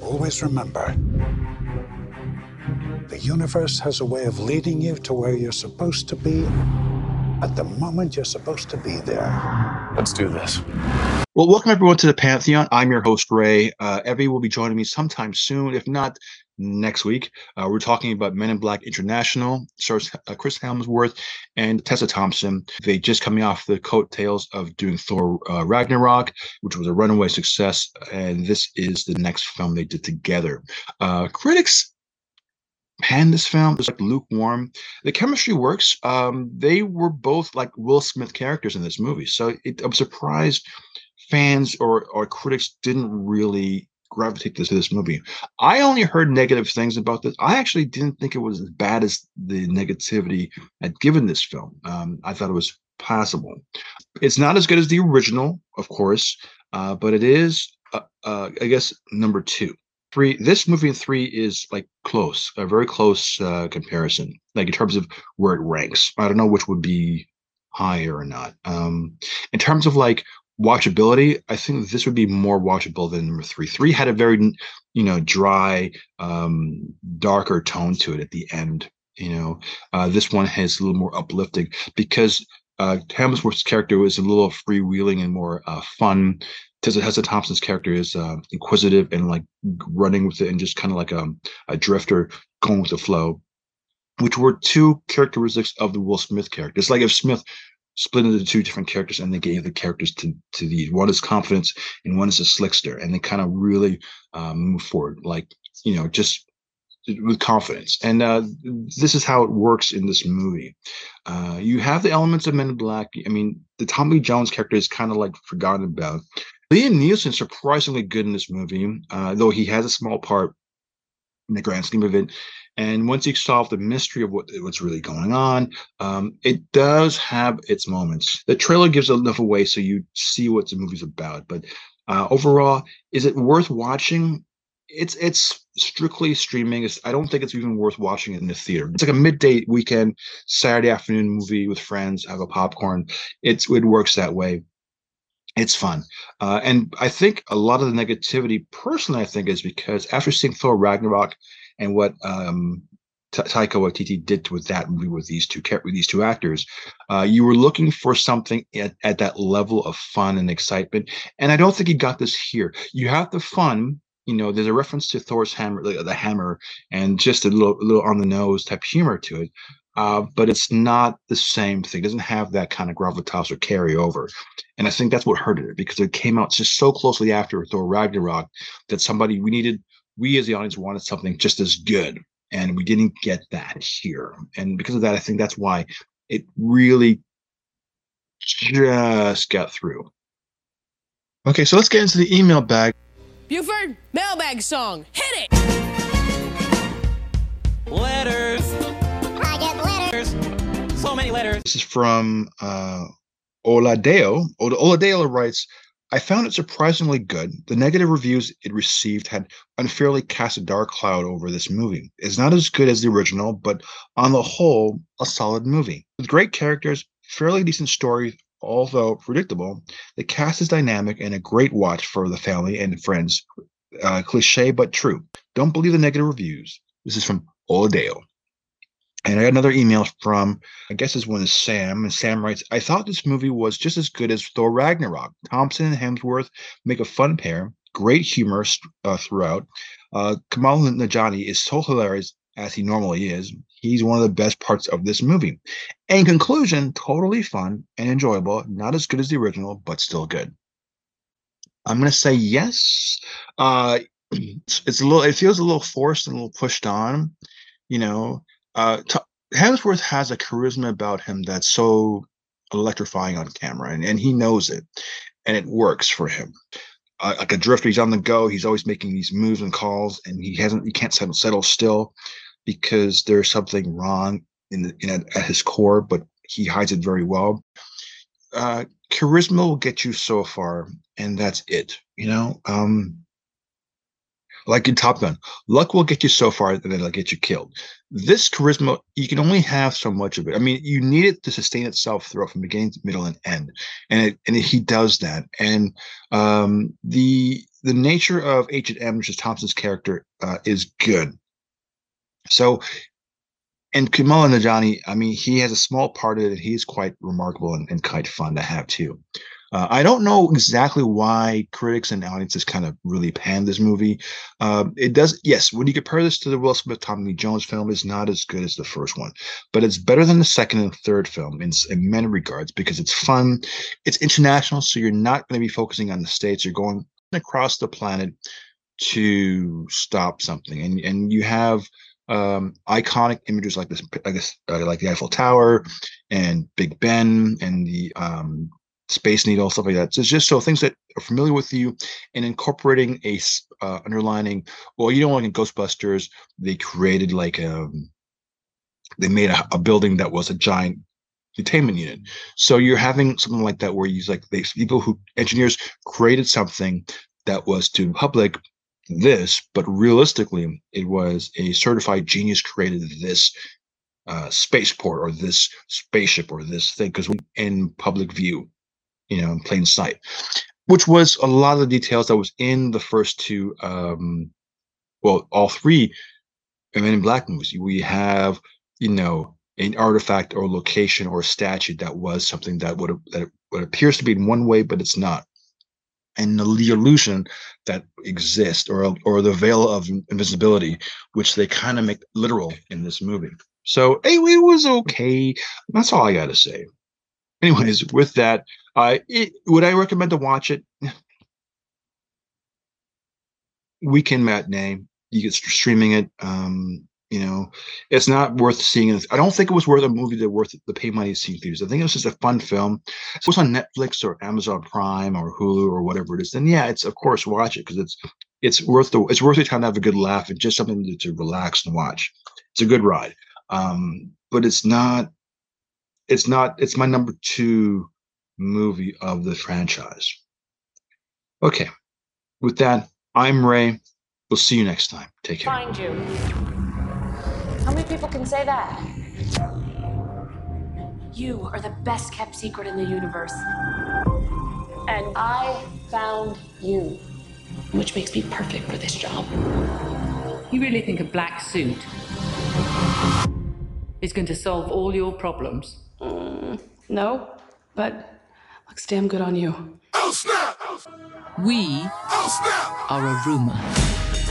Always remember the universe has a way of leading you to where you're supposed to be at the moment you're supposed to be there. Let's do this. Well, welcome everyone to the Pantheon. I'm your host, Ray. Uh, Evie will be joining me sometime soon, if not next week. Uh, we're talking about Men in Black International, stars uh, Chris Hemsworth and Tessa Thompson. They just coming off the coattails of doing Thor uh, Ragnarok, which was a runaway success, and this is the next film they did together. Uh, critics panned this film was like lukewarm. The chemistry works. Um, they were both like Will Smith characters in this movie, so it, I'm surprised fans or or critics didn't really gravitate to this movie. I only heard negative things about this. I actually didn't think it was as bad as the negativity had given this film. Um, I thought it was passable. It's not as good as the original, of course, uh, but it is, uh, uh, I guess, number two three this movie three is like close a very close uh comparison like in terms of where it ranks i don't know which would be higher or not um in terms of like watchability i think this would be more watchable than number three. Three had a very you know dry um darker tone to it at the end you know? Uh this one has a little more uplifting because uh Hemsworth's character was a little freewheeling and more uh, fun. Tessa, Thompson's character is uh, inquisitive and like running with it and just kind of like a, a drifter going with the flow, which were two characteristics of the Will Smith character. It's like if Smith split into two different characters and they gave the characters to, to these. One is confidence and one is a slickster. And they kind of really um, move forward, like, you know, just with confidence. And uh, this is how it works in this movie. Uh, you have the elements of Men in Black. I mean, the Tommy Jones character is kind of like forgotten about. Liam Neeson surprisingly good in this movie, uh, though he has a small part in the grand scheme of it. And once you solve the mystery of what, what's really going on, um, it does have its moments. The trailer gives enough away so you see what the movie's about. But uh, overall, is it worth watching? It's it's strictly streaming. It's, I don't think it's even worth watching it in the theater. It's like a midday weekend, Saturday afternoon movie with friends, have a popcorn. It's it works that way it's fun. Uh, and I think a lot of the negativity, personally, I think is because after seeing Thor Ragnarok and what um, Taika Waititi did with that movie with these two with these two actors, uh, you were looking for something at, at that level of fun and excitement, and I don't think you got this here. You have the fun, you know. There's a reference to Thor's hammer, the, the hammer, and just a little, little on the nose type humor to it uh, but it's not the same thing. It doesn't have that kind of gravitas or carryover. And I think that's what hurted it because it came out just so closely after Thor Ragnarok that somebody we needed, we as the audience wanted something just as good. And we didn't get that here. And because of that, I think that's why it really just got through. Okay, so let's get into the email bag. Buford, mailbag song. Hit it! Letters so many letters. This is from uh, Oladeo. Oladeo writes, I found it surprisingly good. The negative reviews it received had unfairly cast a dark cloud over this movie. It's not as good as the original, but on the whole, a solid movie. With great characters, fairly decent story, although predictable. The cast is dynamic and a great watch for the family and friends. Uh, cliche but true. Don't believe the negative reviews. This is from Oladeo. And I got another email from, I guess this one is Sam. And Sam writes, I thought this movie was just as good as Thor Ragnarok. Thompson and Hemsworth make a fun pair, great humor uh, throughout. Uh, Kumail Nanjiani is so hilarious as he normally is. He's one of the best parts of this movie. in conclusion, totally fun and enjoyable. Not as good as the original, but still good. I'm going to say yes. Uh, it's, it's a little, it feels a little forced and a little pushed on, you know uh, t- Hemsworth has a charisma about him that's so electrifying on camera, and, and he knows it, and it works for him. Uh, like a drifter, he's on the go. He's always making these moves and calls, and he hasn't. He can't settle, settle still because there's something wrong in, the, in at, at his core, but he hides it very well. Uh, charisma will get you so far, and that's it. You know, um, like in Top Gun, luck will get you so far and then it'll get you killed. This charisma, you can only have so much of it. I mean, you need it to sustain itself throughout from beginning to middle and end, and it, and he does that. And um, the the nature of H and M, which is Thompson's character, uh, is good. So, and Kumail Nanjiani, I mean, he has a small part of it. He's quite remarkable and, and quite fun to have too. Uh, I don't know exactly why critics and audiences kind of really panned this movie. Uh, it does, yes, when you compare this to the Will Smith Tommy Lee Jones film, it's not as good as the first one, but it's better than the second and third film in, in many regards because it's fun, it's international, so you're not going to be focusing on the states. You're going across the planet to stop something, and and you have um iconic images like this I guess, uh, like the eiffel tower and big ben and the um Space Needle, stuff like that. So it's just so things that are familiar with you and incorporating a uh, underlining. Well, you know, like in Ghostbusters, they created like um, they made a, a building that was a giant containment unit. So you're having something like that where you like these people who engineers created something that was to public this, but realistically, it was a certified genius created this uh, spaceport or this spaceship or this thing because in public view you know, in plain sight, which was a lot of the details that was in the first two, um, well, all three Men in Black movies. We have, you know, an artifact or location or statue that was something that would that what appears to be in one way, but it's not. And the, illusion that exists, or or the veil of invisibility, which they kind of make literal in this movie. So hey, it was okay. That's all I got to say anyways, with that, uh, it, would I recommend to watch it? Weekend matinee. You get streaming it. Um, you know, it's not worth seeing. I don't think it was worth a movie that worth the pay money to see theaters. I think it was just a fun film. If it was on Netflix or Amazon Prime or Hulu or whatever it is, then yeah, it's of course watch it because it's it's worth the it's worth your time to have a good laugh and just something to, to relax and watch. It's a good ride, um, but it's not it's not it's my number two movie of the franchise. Okay. With that, I'm Ray. We'll see you next time. Take care. Find you. How many people can say that? You are the best kept secret in the universe. And I found you, which makes me perfect for this job. You really think a black suit is going to solve all your problems? No, but looks damn good on you. Oh snap! We oh, are a rumor.